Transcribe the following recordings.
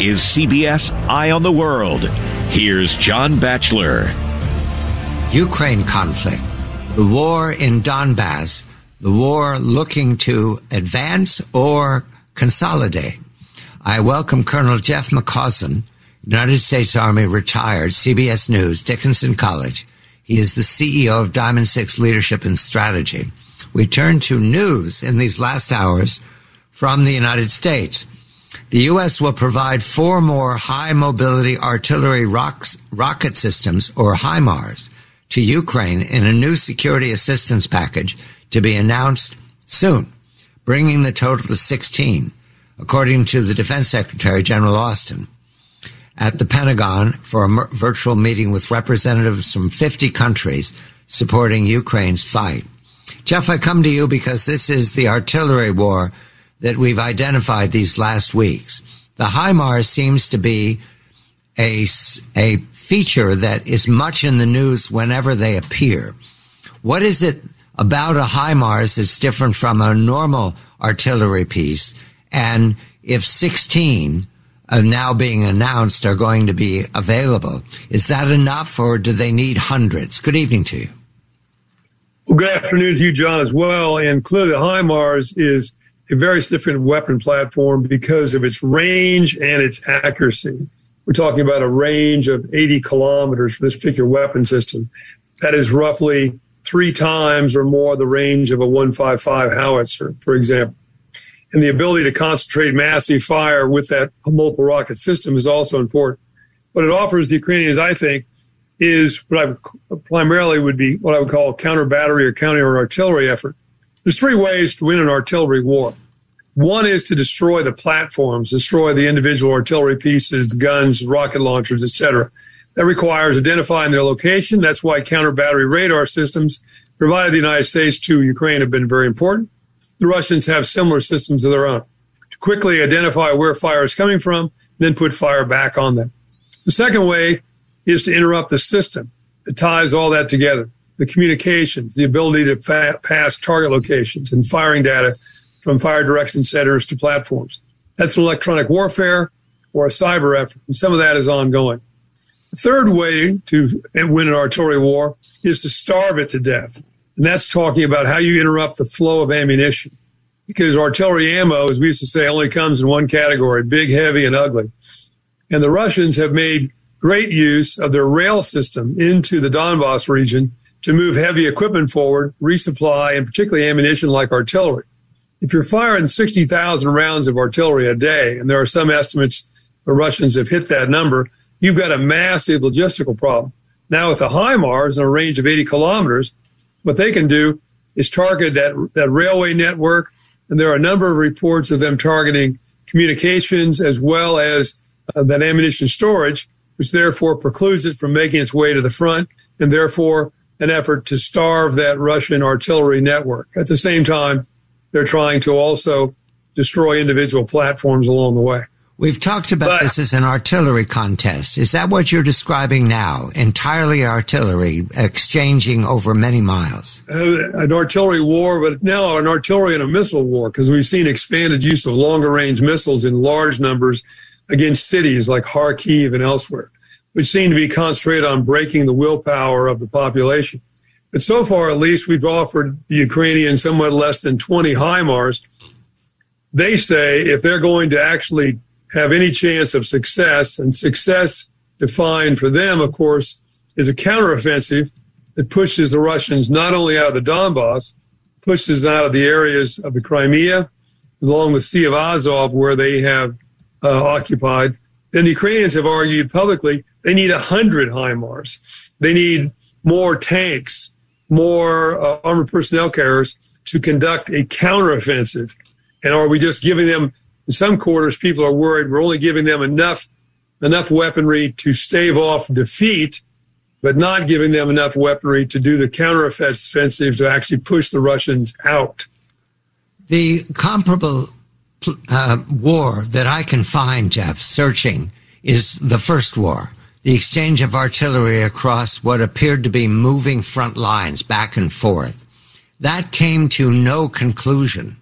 is CBS Eye on the World. Here's John Batchelor. Ukraine conflict, the war in Donbass, the war looking to advance or consolidate. I welcome Colonel Jeff McCausland, United States Army retired, CBS News, Dickinson College. He is the CEO of Diamond Six Leadership and Strategy. We turn to news in these last hours from the United States. The U.S. will provide four more high mobility artillery rocks, rocket systems, or HIMARS, to Ukraine in a new security assistance package to be announced soon, bringing the total to 16, according to the Defense Secretary General Austin. At the Pentagon for a virtual meeting with representatives from 50 countries supporting Ukraine's fight. Jeff, I come to you because this is the artillery war that we've identified these last weeks. The HIMARS seems to be a, a feature that is much in the news whenever they appear. What is it about a HIMARS that's different from a normal artillery piece? And if 16 are now being announced are going to be available, is that enough or do they need hundreds? Good evening to you. Well, good afternoon to you, John, as well. And clearly, the HIMARS is a very significant weapon platform because of its range and its accuracy. We're talking about a range of 80 kilometers for this particular weapon system. That is roughly three times or more the range of a 155 howitzer, for example. And the ability to concentrate massive fire with that multiple rocket system is also important. What it offers the Ukrainians, I think, is what I primarily would be what I would call counter battery or counter artillery effort. There's three ways to win an artillery war. One is to destroy the platforms, destroy the individual artillery pieces, the guns, rocket launchers, etc. That requires identifying their location. That's why counter battery radar systems provided the United States to Ukraine have been very important. The Russians have similar systems of their own to quickly identify where fire is coming from, then put fire back on them. The second way is to interrupt the system that ties all that together the communications, the ability to fa- pass target locations and firing data from fire direction centers to platforms. That's an electronic warfare or a cyber effort, and some of that is ongoing. The third way to win an artillery war is to starve it to death. And that's talking about how you interrupt the flow of ammunition. Because artillery ammo, as we used to say, only comes in one category big, heavy, and ugly. And the Russians have made great use of their rail system into the Donbass region to move heavy equipment forward, resupply, and particularly ammunition like artillery. If you're firing 60,000 rounds of artillery a day, and there are some estimates the Russians have hit that number, you've got a massive logistical problem. Now, with the HIMARS in a range of 80 kilometers, what they can do is target that, that railway network. And there are a number of reports of them targeting communications as well as uh, that ammunition storage, which therefore precludes it from making its way to the front and therefore an effort to starve that Russian artillery network. At the same time, they're trying to also destroy individual platforms along the way. We've talked about but, this as an artillery contest. Is that what you're describing now? Entirely artillery, exchanging over many miles? Uh, an artillery war, but now an artillery and a missile war, because we've seen expanded use of longer range missiles in large numbers against cities like Kharkiv and elsewhere which seem to be concentrated on breaking the willpower of the population. But so far, at least, we've offered the Ukrainians somewhat less than 20 HIMARS. They say if they're going to actually have any chance of success, and success defined for them, of course, is a counteroffensive that pushes the Russians not only out of the Donbass, pushes out of the areas of the Crimea, along the Sea of Azov, where they have uh, occupied. Then the Ukrainians have argued publicly they need 100 HIMARS. They need more tanks, more uh, armored personnel carriers to conduct a counteroffensive. And are we just giving them, in some quarters, people are worried we're only giving them enough, enough weaponry to stave off defeat, but not giving them enough weaponry to do the counteroffensive to actually push the Russians out. The comparable uh, war that I can find, Jeff, searching, is the first war the exchange of artillery across what appeared to be moving front lines back and forth. That came to no conclusion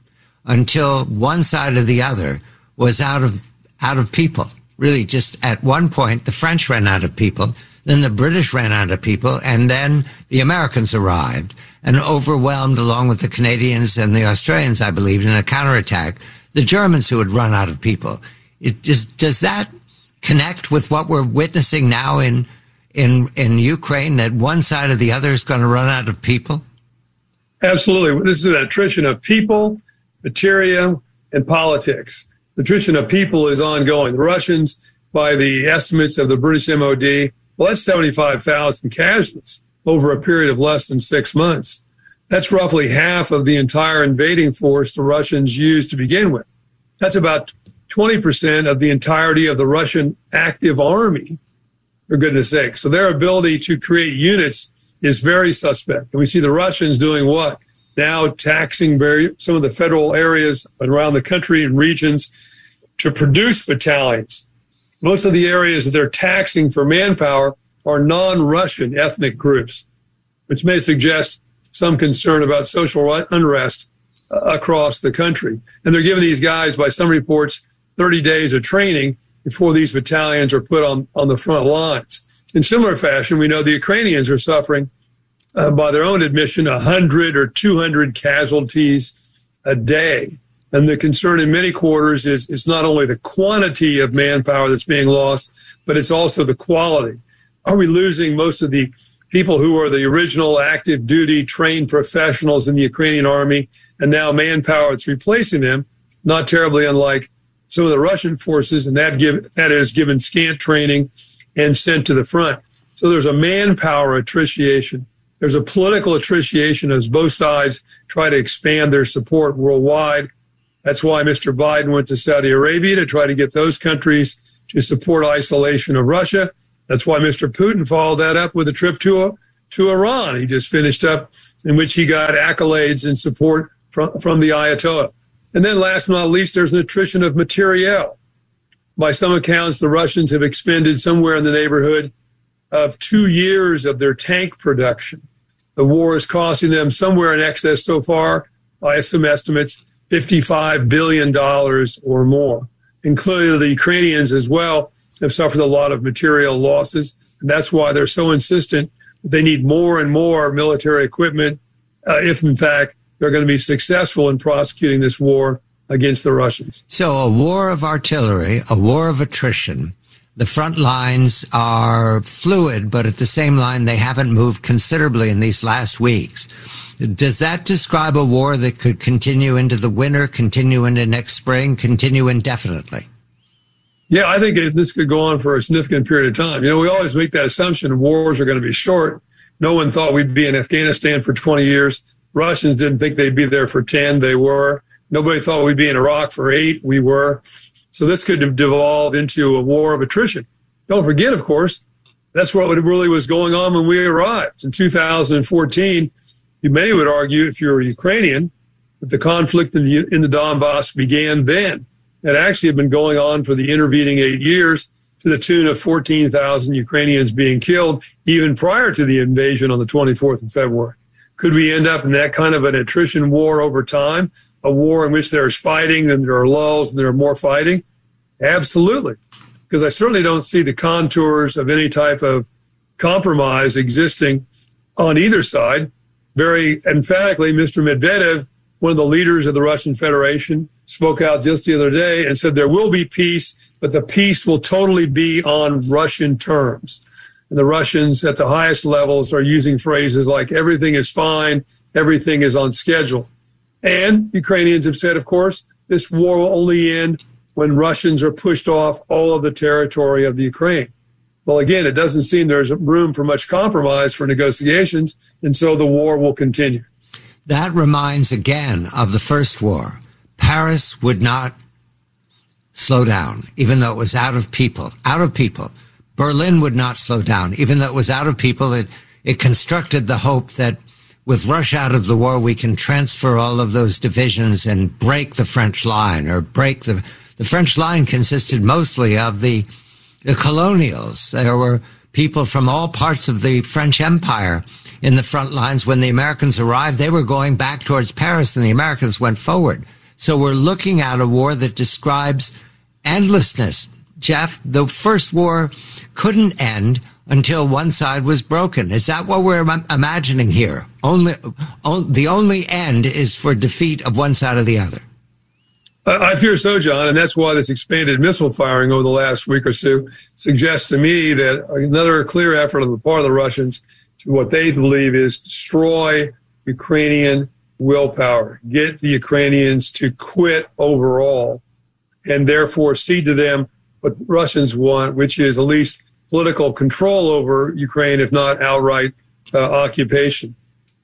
until one side or the other was out of, out of people. really just at one point the French ran out of people, then the British ran out of people, and then the Americans arrived and overwhelmed, along with the Canadians and the Australians, I believe, in a counterattack, the Germans who had run out of people. It just, does that connect with what we're witnessing now in in in Ukraine that one side or the other is going to run out of people? Absolutely. This is an attrition of people, material, and politics. The attrition of people is ongoing. The Russians, by the estimates of the British MOD, well, that's 75,000 casualties over a period of less than six months. That's roughly half of the entire invading force the Russians used to begin with. That's about 20% of the entirety of the Russian active army, for goodness sake. So their ability to create units is very suspect. And we see the Russians doing what? Now taxing very, some of the federal areas around the country and regions to produce battalions. Most of the areas that they're taxing for manpower are non-Russian ethnic groups, which may suggest some concern about social unrest uh, across the country. And they're giving these guys, by some reports, 30 days of training before these battalions are put on, on the front lines. In similar fashion, we know the Ukrainians are suffering, uh, by their own admission, 100 or 200 casualties a day. And the concern in many quarters is it's not only the quantity of manpower that's being lost, but it's also the quality. Are we losing most of the people who are the original active duty trained professionals in the Ukrainian army and now manpower that's replacing them? Not terribly unlike some of the Russian forces, and that give that is given scant training and sent to the front. So there's a manpower attrition. There's a political attrition as both sides try to expand their support worldwide. That's why Mr. Biden went to Saudi Arabia to try to get those countries to support isolation of Russia. That's why Mr. Putin followed that up with a trip to to Iran. He just finished up in which he got accolades and support from, from the Ayatollah. And then last but not least, there's an attrition of materiel. By some accounts, the Russians have expended somewhere in the neighborhood of two years of their tank production. The war is costing them somewhere in excess so far, by some estimates, $55 billion or more. Clearly the Ukrainians as well have suffered a lot of material losses. And that's why they're so insistent they need more and more military equipment, uh, if in fact they're going to be successful in prosecuting this war against the Russians. So, a war of artillery, a war of attrition. The front lines are fluid, but at the same line, they haven't moved considerably in these last weeks. Does that describe a war that could continue into the winter, continue into next spring, continue indefinitely? Yeah, I think this could go on for a significant period of time. You know, we always make that assumption wars are going to be short. No one thought we'd be in Afghanistan for 20 years. Russians didn't think they'd be there for 10. They were. Nobody thought we'd be in Iraq for eight. We were. So this could have devolved into a war of attrition. Don't forget, of course, that's what really was going on when we arrived in 2014. Many would argue, if you're Ukrainian, that the conflict in the, in the Donbass began then. It actually had been going on for the intervening eight years to the tune of 14,000 Ukrainians being killed, even prior to the invasion on the 24th of February. Could we end up in that kind of an attrition war over time? A war in which there's fighting and there are lulls and there are more fighting? Absolutely. Because I certainly don't see the contours of any type of compromise existing on either side. Very emphatically, Mr. Medvedev, one of the leaders of the Russian Federation, spoke out just the other day and said there will be peace, but the peace will totally be on Russian terms. And the Russians at the highest levels are using phrases like everything is fine, everything is on schedule. And Ukrainians have said, of course, this war will only end when Russians are pushed off all of the territory of the Ukraine. Well, again, it doesn't seem there's room for much compromise for negotiations, and so the war will continue. That reminds again of the first war. Paris would not slow down, even though it was out of people, out of people. Berlin would not slow down. Even though it was out of people, it, it constructed the hope that with Russia out of the war, we can transfer all of those divisions and break the French line or break the, the French line consisted mostly of the, the colonials. There were people from all parts of the French Empire in the front lines. When the Americans arrived, they were going back towards Paris and the Americans went forward. So we're looking at a war that describes endlessness Jeff, the first war couldn't end until one side was broken. Is that what we're imagining here? Only, the only end is for defeat of one side or the other. I fear so, John, and that's why this expanded missile firing over the last week or so suggests to me that another clear effort on the part of the Russians what they believe is destroy Ukrainian willpower, get the Ukrainians to quit overall, and therefore cede to them what the Russians want, which is at least political control over Ukraine, if not outright uh, occupation.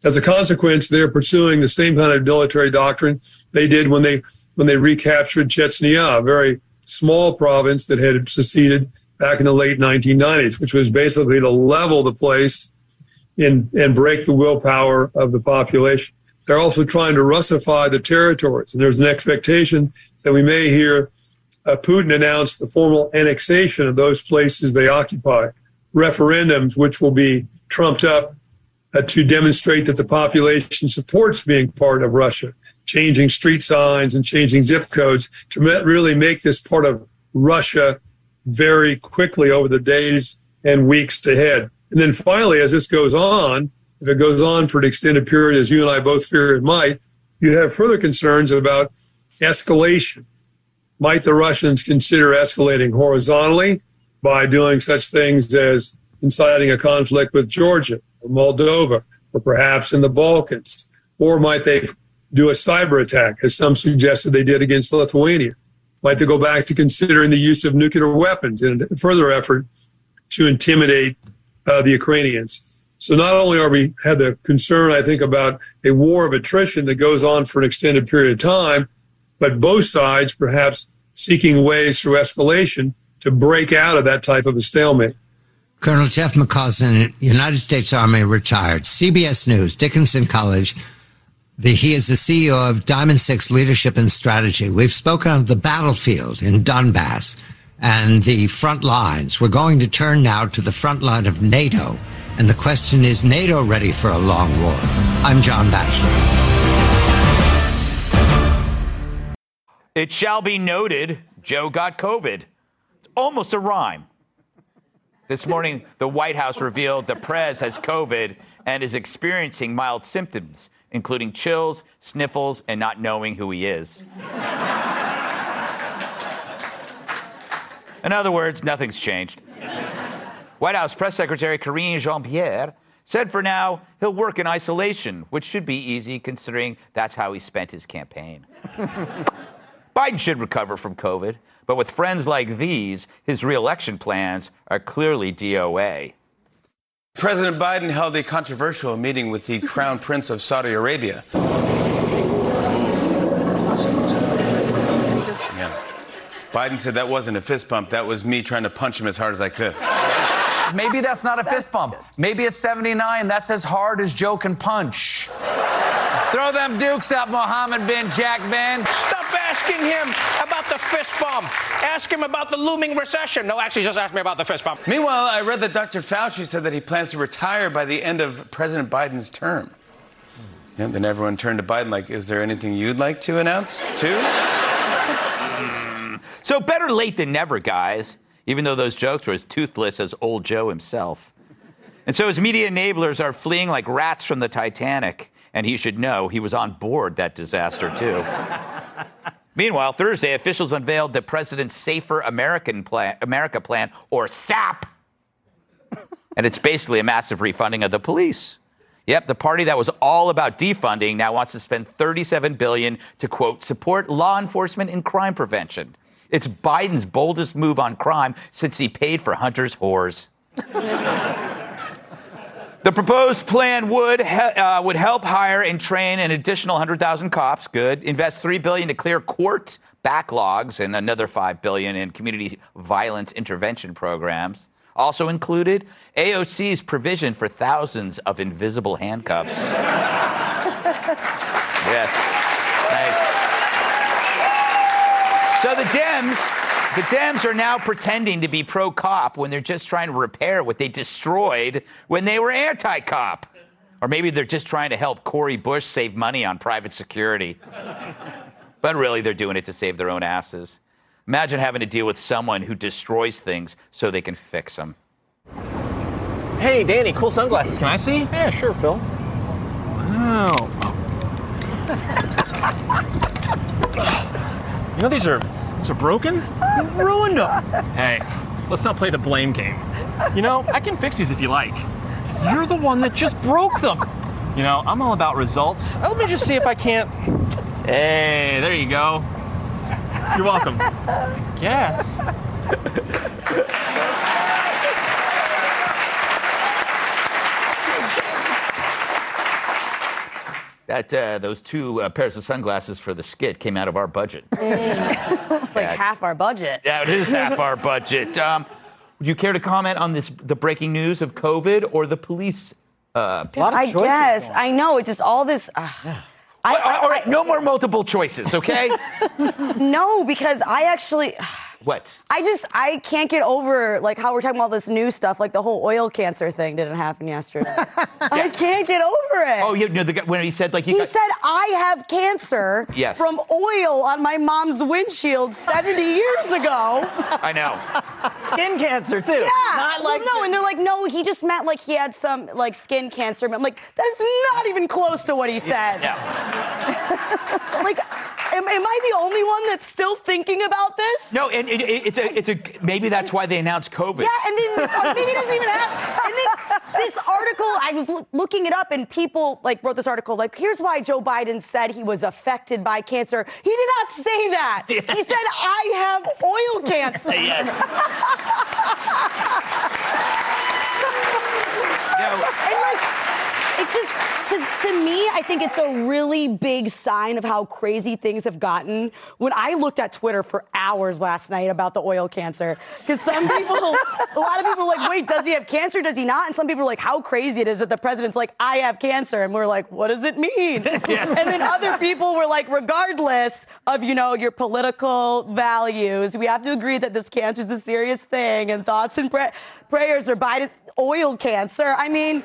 As a consequence, they're pursuing the same kind of military doctrine they did when they when they recaptured Chechnya, a very small province that had seceded back in the late 1990s, which was basically to level the place and, and break the willpower of the population. They're also trying to Russify the territories. And there's an expectation that we may hear uh, Putin announce the formal annexation of those places they occupy, referendums which will be trumped up uh, to demonstrate that the population supports being part of Russia changing street signs and changing zip codes to really make this part of Russia very quickly over the days and weeks ahead. And then finally, as this goes on, if it goes on for an extended period, as you and I both fear it might, you have further concerns about escalation. Might the Russians consider escalating horizontally by doing such things as inciting a conflict with Georgia or Moldova or perhaps in the Balkans? Or might they do a cyber attack, as some suggested they did against Lithuania? Might they go back to considering the use of nuclear weapons in a further effort to intimidate uh, the Ukrainians? So not only are we had the concern, I think, about a war of attrition that goes on for an extended period of time, but both sides perhaps seeking ways through escalation to break out of that type of a stalemate. Colonel Jeff McCausland, United States Army retired, CBS News, Dickinson College, the, he is the CEO of Diamond Six Leadership and Strategy. We've spoken of the battlefield in Donbass and the front lines. We're going to turn now to the front line of NATO. And the question is NATO ready for a long war? I'm John Batchelor. It shall be noted Joe got COVID. Almost a rhyme. This morning, the White House revealed the Prez has COVID and is experiencing mild symptoms including chills, sniffles, and not knowing who he is. In other words, nothing's changed. White House Press Secretary Karine Jean Pierre said for now he'll work in isolation, which should be easy considering that's how he spent his campaign. Biden should recover from COVID, but with friends like these, his reelection plans are clearly DOA. President Biden held a controversial meeting with the Crown Prince of Saudi Arabia. Biden said that wasn't a fist bump, that was me trying to punch him as hard as I could. Maybe that's not a fist bump. Maybe it's 79. That's as hard as Joe can punch. Throw them dukes up, Mohammed bin Jack Van. Stop asking him about the fist bump. Ask him about the looming recession. No, actually, just ask me about the fist bump. Meanwhile, I read that Dr. Fauci said that he plans to retire by the end of President Biden's term. And then everyone turned to Biden like, is there anything you'd like to announce, too? So better late than never, guys, even though those jokes were as toothless as old Joe himself. And so his media enablers are fleeing like rats from the Titanic and he should know he was on board that disaster, too. Meanwhile, Thursday, officials unveiled the president's Safer American plan, America Plan, or SAP. and it's basically a massive refunding of the police. Yep, the party that was all about defunding now wants to spend 37 billion to quote support law enforcement and crime prevention. It's Biden's boldest move on crime since he paid for Hunter's whores. The proposed plan would uh, would help hire and train an additional 100,000 cops. Good. Invest 3 billion to clear court backlogs and another 5 billion in community violence intervention programs. Also included AOC's provision for thousands of invisible handcuffs. yes. Thanks. So the Dems the Dems are now pretending to be pro cop when they're just trying to repair what they destroyed when they were anti cop. Or maybe they're just trying to help Cori Bush save money on private security. but really, they're doing it to save their own asses. Imagine having to deal with someone who destroys things so they can fix them. Hey, Danny, cool sunglasses. Can I see? Yeah, sure, Phil. Wow. You know these are are broken. Ruined them. Hey, let's not play the blame game. You know, I can fix these if you like. You're the one that just broke them. You know, I'm all about results. Uh, let me just see if I can't. Hey, there you go. You're welcome. Yes. That uh, those two uh, pairs of sunglasses for the skit came out of our budget. like half our budget. Yeah, it is half our budget. Um, would you care to comment on this, the breaking news of COVID or the police? Uh, A lot of I choices guess. going. I know. It's just all this. Uh, I, I- all right, no more multiple choices, okay? no, because I actually. What? I just I can't get over like how we're talking about this new stuff, like the whole oil cancer thing didn't happen yesterday. I can't get over it. Oh, you know, the guy, when he said like he, He got, said I have cancer Yes. from oil on my mom's windshield 70 years ago. I know. Skin cancer too. Yeah. Not well, like no, and they're like, no, he just meant like he had some like skin cancer. But I'm like, that is not even close to what he said. Yeah. Like, am, am I the only one that's still thinking about this? No, and it, it, it's a, it's a. Maybe that's why they announced COVID. Yeah, and then this, uh, maybe it doesn't even happen. And then this article, I was loo- looking it up, and people like wrote this article like, here's why Joe Biden said he was affected by cancer. He did not say that. He said I have oil cancer. Yes. no. And like, it just to, to me, I think it's a really big sign of how crazy things have gotten. When I looked at Twitter for hours last night about the oil cancer, because some people, a lot of people were like, wait, does he have cancer? Does he not? And some people are like, how crazy it is that the president's like, I have cancer, and we're like, what does it mean? And then other people were like, regardless of you know your political values, we have to agree that this cancer is a serious thing, and thoughts and pra- prayers are Biden's oil cancer. I mean.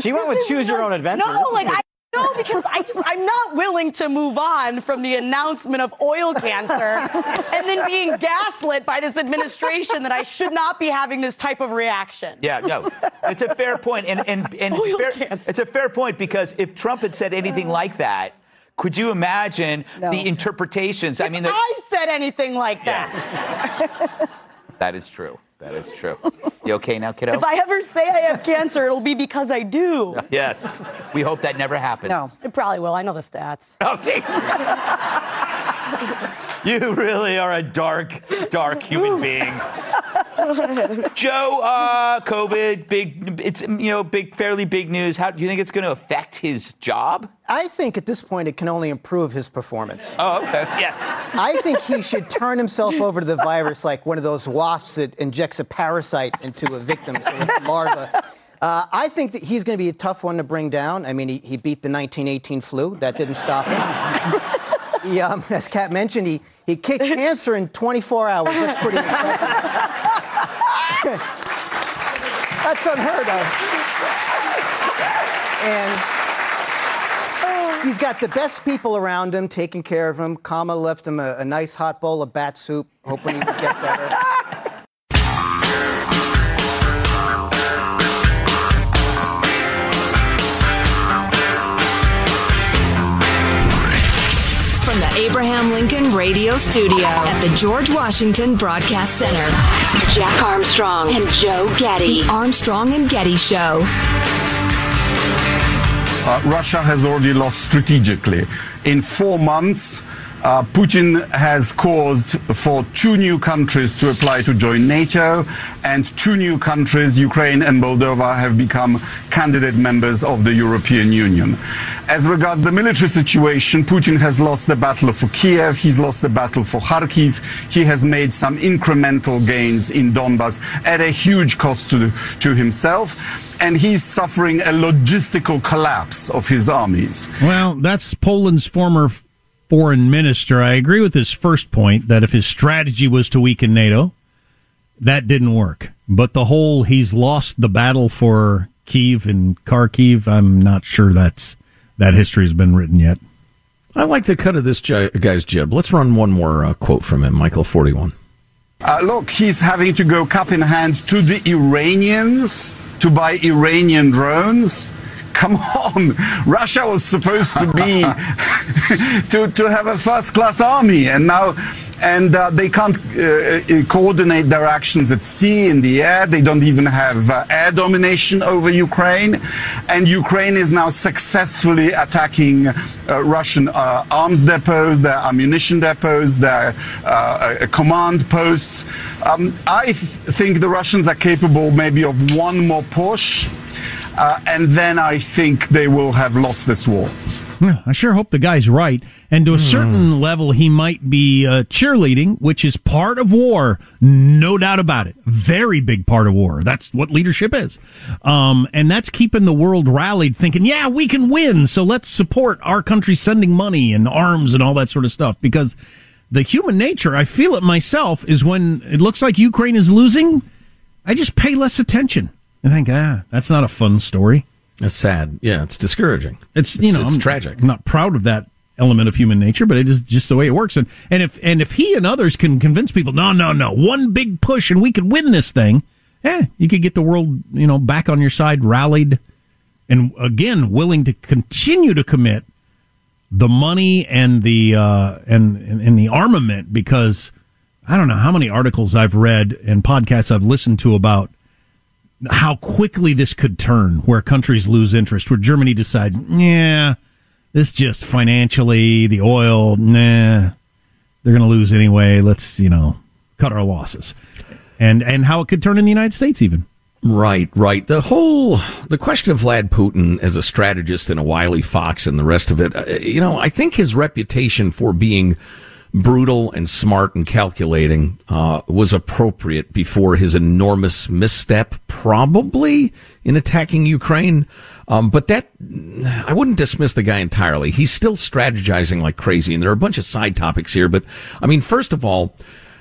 She went with is choose your own adventure. No, like. I no, because I just I'm not willing to move on from the announcement of oil cancer and then being gaslit by this administration that I should not be having this type of reaction. Yeah, no, it's a fair point, and and and Oil fair, cancer. it's a fair point because if Trump had said anything like that, could you imagine No. the interpretations? I mean, if I said anything like that. that is true. That is true. You okay now, kiddo? If I ever say I have cancer, it'll be because I do. yes. We hope that never happens. No, it probably will. I know the stats. Oh, Jesus. you really are a dark, dark human being. Joe, uh, COVID, big, it's, you know, big, fairly big news. How do you think it's going to affect his job? I think at this point it can only improve his performance. Oh, okay. Yes. I think he should turn himself over to the virus like one of those wasps that injects a parasite into a victim, so it's larva. Uh, I think that he's going to be a tough one to bring down. I mean, he, he beat the 1918 flu. That didn't stop him. he, um, as Kat mentioned, he, he kicked cancer in 24 hours. That's pretty impressive. That's unheard of. And he's got the best people around him taking care of him. Kama left him a, a nice hot bowl of bat soup, hoping he would get better. Radio Studio at the George Washington Broadcast Center. Jack Armstrong and Joe Getty. The Armstrong and Getty Show. Uh, Russia has already lost strategically. In four months, uh, Putin has caused for two new countries to apply to join NATO, and two new countries, Ukraine and Moldova, have become candidate members of the European Union. As regards the military situation, Putin has lost the battle for Kiev, he's lost the battle for Kharkiv, he has made some incremental gains in Donbass at a huge cost to, to himself, and he's suffering a logistical collapse of his armies. Well, that's Poland's former foreign minister. I agree with his first point that if his strategy was to weaken NATO, that didn't work. But the whole he's lost the battle for Kiev and Kharkiv, I'm not sure that's that history has been written yet. I like the cut of this guy's jib. Let's run one more uh, quote from him, Michael 41. Uh, look, he's having to go cup in hand to the Iranians to buy Iranian drones. Come on, Russia was supposed to be to to have a first class army, and now and uh, they can't uh, uh, coordinate their actions at sea, in the air. They don't even have uh, air domination over Ukraine. And Ukraine is now successfully attacking uh, Russian uh, arms depots, their ammunition depots, their command posts. Um, I th- think the Russians are capable maybe of one more push, and then I think they will have lost this war. I sure hope the guy's right. And to a certain mm. level, he might be uh, cheerleading, which is part of war. No doubt about it. Very big part of war. That's what leadership is. Um, and that's keeping the world rallied, thinking, yeah, we can win. So let's support our country sending money and arms and all that sort of stuff. Because the human nature, I feel it myself, is when it looks like Ukraine is losing, I just pay less attention. I think, ah, that's not a fun story. It's sad. Yeah, it's discouraging. It's you know, it's I'm, tragic. I'm not proud of that element of human nature, but it is just the way it works. And and if and if he and others can convince people, no, no, no, one big push and we could win this thing, eh, you could get the world, you know, back on your side, rallied, and again willing to continue to commit the money and the uh, and, and and the armament because I don't know how many articles I've read and podcasts I've listened to about how quickly this could turn where countries lose interest, where Germany decide, yeah, this just financially, the oil, nah, they're going to lose anyway. Let's, you know, cut our losses. And, and how it could turn in the United States even. Right, right. The whole the question of Vlad Putin as a strategist and a wily fox and the rest of it, uh, you know, I think his reputation for being brutal and smart and calculating uh, was appropriate before his enormous misstep, probably in attacking Ukraine. Um, but that I wouldn't dismiss the guy entirely. He's still strategizing like crazy, and there are a bunch of side topics here. But I mean, first of all.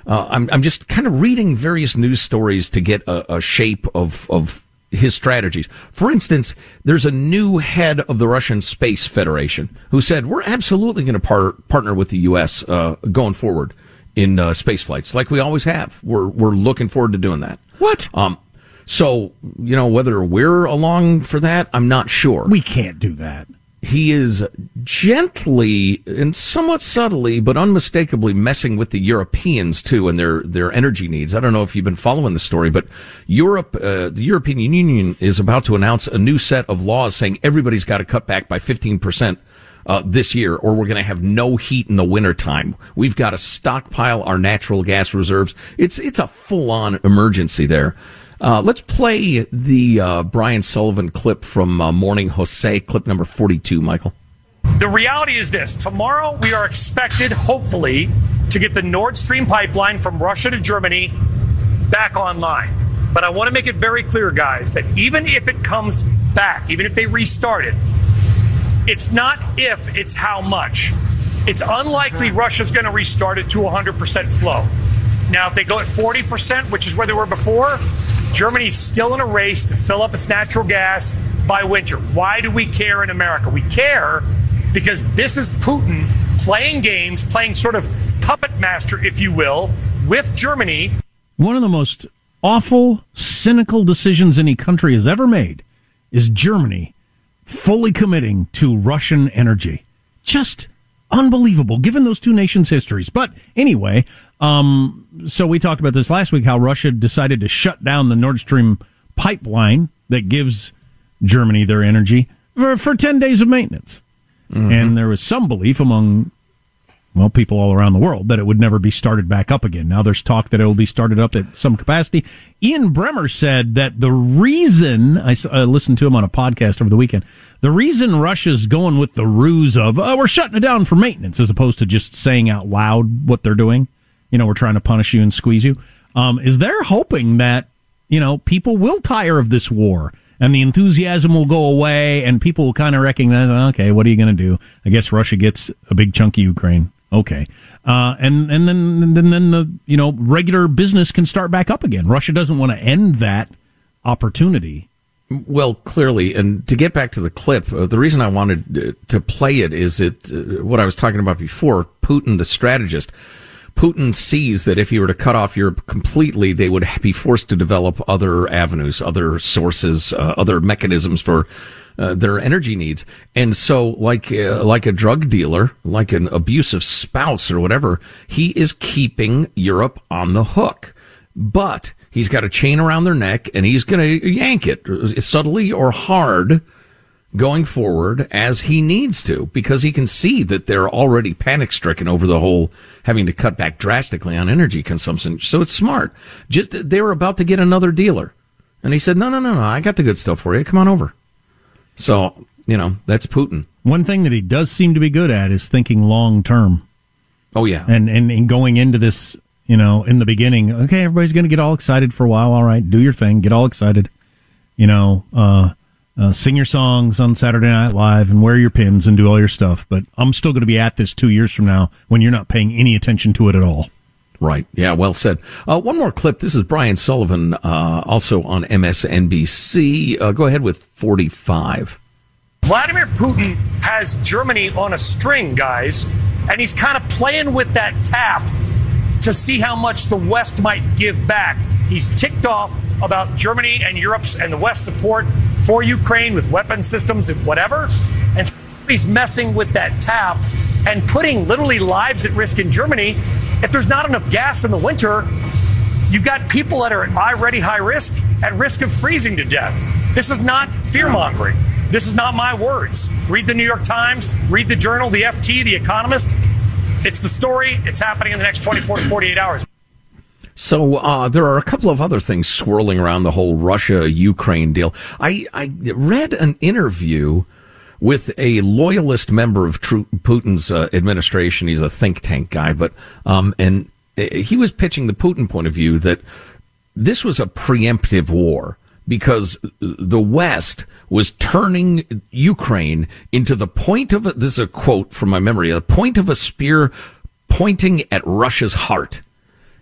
Uh, I'm, I'm just kind of reading various news stories to get a, a shape of, of his strategies. For instance, there's a new head of the Russian Space Federation who said, we're absolutely going to par- partner with the U.S. Uh, going forward in uh, space flights, like we always have. We're, we're looking forward to doing that. What? Um, so, you know, whether we're along for that, I'm not sure. We can't do that he is gently and somewhat subtly, but unmistakably messing with the Europeans too and their, their energy needs. I don't know if you've been following the story, but Europe, uh, the European Union is about to announce a new set of laws saying everybody's got to cut back by 15%. Uh, this year, or we're going to have no heat in the wintertime. We've got to stockpile our natural gas reserves. It's it's a full on emergency there. Uh, let's play the uh, Brian Sullivan clip from uh, Morning Jose, clip number 42, Michael. The reality is this tomorrow we are expected, hopefully, to get the Nord Stream pipeline from Russia to Germany back online. But I want to make it very clear, guys, that even if it comes back, even if they restart it, it's not if, it's how much. It's unlikely Russia's going to restart it to 100% flow. Now, if they go at 40%, which is where they were before, Germany's still in a race to fill up its natural gas by winter. Why do we care in America? We care because this is Putin playing games, playing sort of puppet master, if you will, with Germany. One of the most awful, cynical decisions any country has ever made is Germany fully committing to Russian energy. Just unbelievable given those two nations' histories. But anyway, um, so we talked about this last week how Russia decided to shut down the Nord Stream pipeline that gives Germany their energy for, for 10 days of maintenance. Mm-hmm. And there was some belief among well, people all around the world that it would never be started back up again. Now there's talk that it will be started up at some capacity. Ian Bremmer said that the reason I, listened to him on a podcast over the weekend, the reason Russia's going with the ruse of oh, we're shutting it down for maintenance as opposed to just saying out loud what they're doing, you know, we're trying to punish you and squeeze you, um, is they're hoping that you know people will tire of this war and the enthusiasm will go away and people will kind of recognize, okay, what are you going to do? I guess Russia gets a big chunk of Ukraine. Okay, uh, and and then then then the you know regular business can start back up again. Russia doesn't want to end that opportunity Well, clearly, and to get back to the clip, uh, the reason I wanted uh, to play it is it uh, what I was talking about before. Putin, the strategist, Putin sees that if he were to cut off Europe completely, they would be forced to develop other avenues, other sources, uh, other mechanisms for uh, their energy needs. And so, like uh, like a drug dealer, like an abusive spouse or whatever, he is keeping Europe on the hook. But He's got a chain around their neck and he's going to yank it subtly or hard going forward as he needs to because he can see that they're already panic stricken over the whole having to cut back drastically on energy consumption. So it's smart. Just they were about to get another dealer. And he said, no, no, no, no, I got the good stuff for you. Come on over. So, you know, that's Putin. One thing that he does seem to be good at is thinking long term. Oh yeah. And, and, and going into this you know, in the beginning, okay, everybody's going to get all excited for a while. All right, do your thing, get all excited. You know, uh, uh, sing your songs on Saturday Night Live and wear your pins and do all your stuff. But I'm still going to be at this two years from now when you're not paying any attention to it at all. Right. Yeah. Well said. Uh, one more clip. This is Brian Sullivan, uh, also on MSNBC. Uh, go ahead with 45. Vladimir Putin has Germany on a string, guys, and he's kind of playing with that tap to see how much the West might give back. He's ticked off about Germany and Europe's and the West's support for Ukraine with weapon systems and whatever. And he's messing with that tap and putting literally lives at risk in Germany. If there's not enough gas in the winter, you've got people that are at already high risk, at risk of freezing to death. This is not fear mongering. This is not my words. Read the New York Times, read the Journal, the FT, the Economist. It's the story. It's happening in the next 24 to 48 hours. So uh, there are a couple of other things swirling around the whole Russia Ukraine deal. I, I read an interview with a loyalist member of Putin's uh, administration. He's a think tank guy, but um, and uh, he was pitching the Putin point of view that this was a preemptive war because the West was turning Ukraine into the point of a, this is a quote from my memory, a point of a spear pointing at Russia's heart,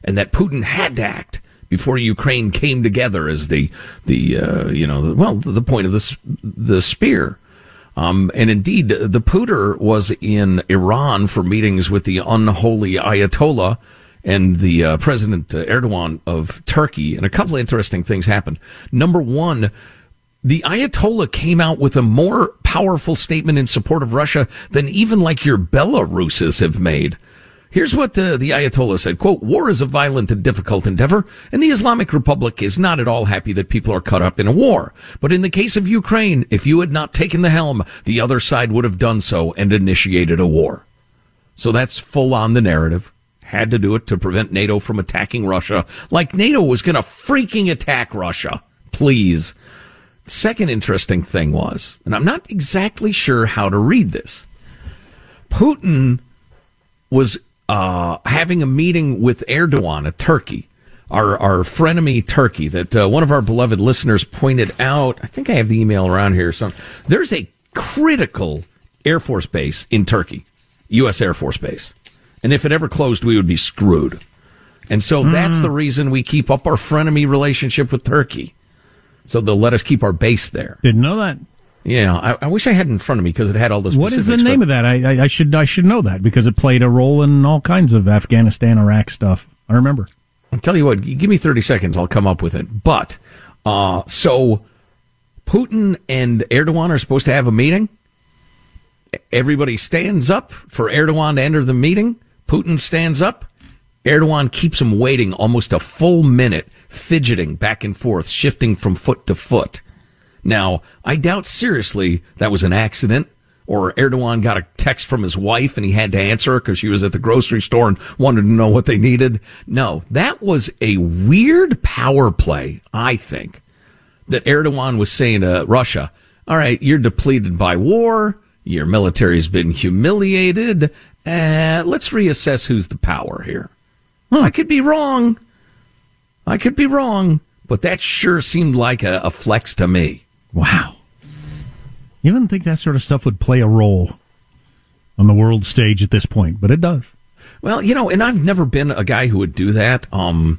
and that Putin had to act before Ukraine came together as the the uh, you know the, well the point of the the spear. Um, and indeed, the Pooter was in Iran for meetings with the unholy Ayatollah and the uh, President Erdogan of Turkey, and a couple of interesting things happened. Number one, the Ayatollah came out with a more powerful statement in support of Russia than even like your Belaruses have made. Here's what the, the Ayatollah said, quote, war is a violent and difficult endeavor, and the Islamic Republic is not at all happy that people are caught up in a war. But in the case of Ukraine, if you had not taken the helm, the other side would have done so and initiated a war. So that's full on the narrative. Had to do it to prevent NATO from attacking Russia, like NATO was going to freaking attack Russia. Please. Second interesting thing was, and I'm not exactly sure how to read this. Putin was uh, having a meeting with Erdogan at Turkey, our our frenemy Turkey, that uh, one of our beloved listeners pointed out. I think I have the email around here. So there's a critical Air Force base in Turkey, U.S. Air Force base, and if it ever closed, we would be screwed. And so mm. that's the reason we keep up our frenemy relationship with Turkey so they'll let us keep our base there. Didn't know that. Yeah, I, I wish I had it in front of me because it had all those. What is the name of that? I, I, I, should I should know that because it played a role in all kinds of Afghanistan, Iraq stuff. I remember. I'll tell you what. Give me thirty seconds. I'll come up with it. But uh, so Putin and Erdogan are supposed to have a meeting. Everybody stands up for Erdogan to enter the meeting. Putin stands up. Erdogan keeps him waiting almost a full minute fidgeting back and forth, shifting from foot to foot. Now, I doubt seriously that was an accident or Erdogan got a text from his wife and he had to answer because she was at the grocery store and wanted to know what they needed. No, that was a weird power play, I think, that Erdogan was saying to Russia, all right, you're depleted by war. Your military's been humiliated. Uh, let's reassess who's the power here. I could be wrong. I could be wrong, but that sure seemed like a, a flex to me. Wow. You wouldn't think that sort of stuff would play a role on the world stage at this point, but it does. Well, you know, and I've never been a guy who would do that. Um,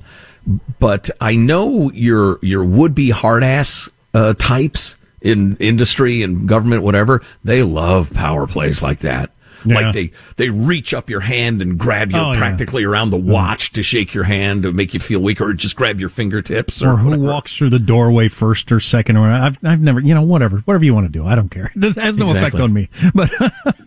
but I know your your would be hard ass uh, types in industry and government, whatever, they love power plays like that. Yeah. Like they, they reach up your hand and grab you Oh, yeah. practically around the watch to shake your hand to make you feel weak or just grab your fingertips or, Or who whatever. walks through the doorway first or second or I've I've never you know whatever whatever you want to do I don't care this has no effect on me but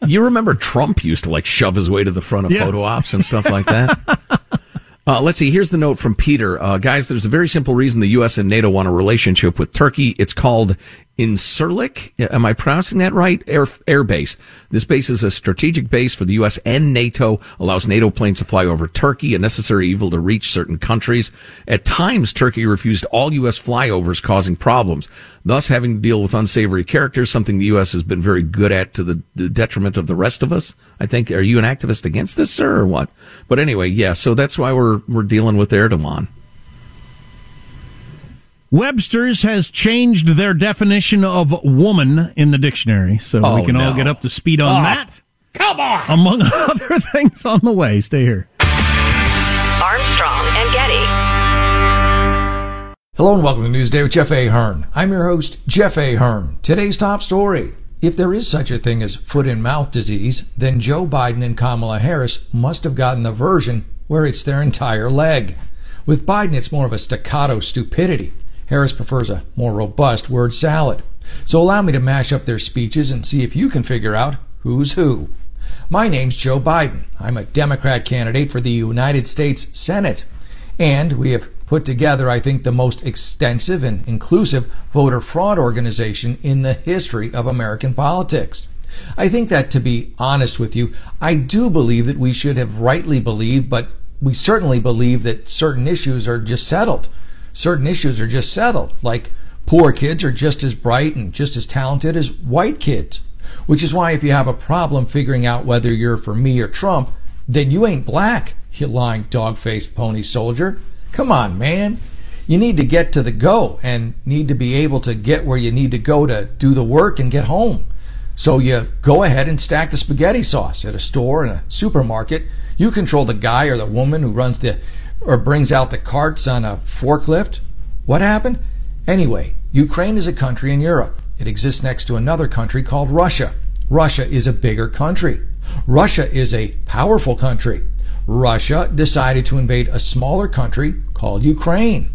you remember Trump used to like shove his way to the front of Yeah. photo ops and stuff like that? Uh, let's see. Here's the note from Peter. Uh, guys, there's a very simple reason the U.S. and NATO want a relationship with Turkey. It's called Incirlik. Am I pronouncing that right? Air, air base. This base is a strategic base for the U.S. and NATO, allows NATO planes to fly over Turkey, a necessary evil to reach certain countries. At times, Turkey refused all U.S. flyovers, causing problems, thus having to deal with unsavory characters, something the U.S. has been very good at to the the detriment of the rest of us. I think. Are you an activist against this, sir, or what? But anyway, yeah. So that's why we're we're dealing with Erdogan. Webster's has changed their definition of woman in the dictionary, so Oh, we can all get up to speed on Oh, that. Come on. Among other things on the way. Stay here. Armstrong and Getty. Hello and welcome to Newsday with Jeff A. Ahern. I'm your host, Jeff A. Ahern. Today's top story. If there is such a thing as foot and mouth disease, then Joe Biden and Kamala Harris must have gotten the version where it's their entire leg. With Biden, it's more of a staccato stupidity. Harris prefers a more robust word salad. So allow me to mash up their speeches and see if you can figure out who's who. My name's Joe Biden. I'm a Democrat candidate for the United States Senate. And we have put together, I think, the most extensive and inclusive voter fraud organization in the history of American politics. I think that, to be honest with you, I do believe that we should have rightly believed, but we certainly believe that certain issues are just settled. Certain issues are just settled, like poor kids are just as bright and just as talented as white kids. Which is why if you have a problem figuring out whether you're for me or Trump, then you ain't black, you lying dog faced pony soldier. Come on, man. You need to get to the go and need to be able to get where you need to go to do the work and get home. So you go ahead and stack the spaghetti sauce at a store and a supermarket. You control the guy or the woman who runs the or brings out the carts on a forklift. What happened? Anyway, Ukraine is a country in Europe. It exists next to another country called Russia. Russia is a bigger country. Russia is a powerful country. Russia decided to invade a smaller country called Ukraine.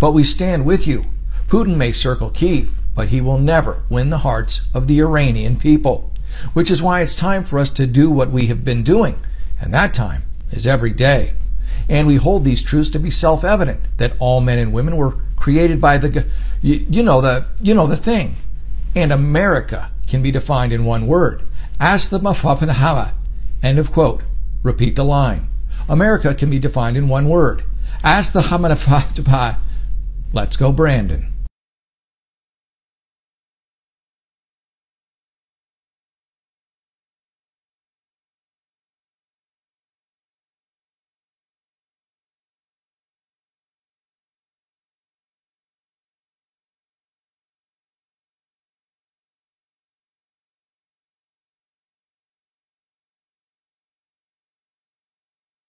But we stand with you. Putin may circle Kiev, but he will never win the hearts of the Iranian people. Which is why it's time for us to do what we have been doing, and that time is every day. And we hold these truths to be self-evident that all men and women were created by the, you, you know the, you know the thing. And America can be defined in one word. Ask the Mafafanahawa. End of quote. Repeat the line. America can be defined in one word. Ask the Hamanafah. Let's go, Brandon.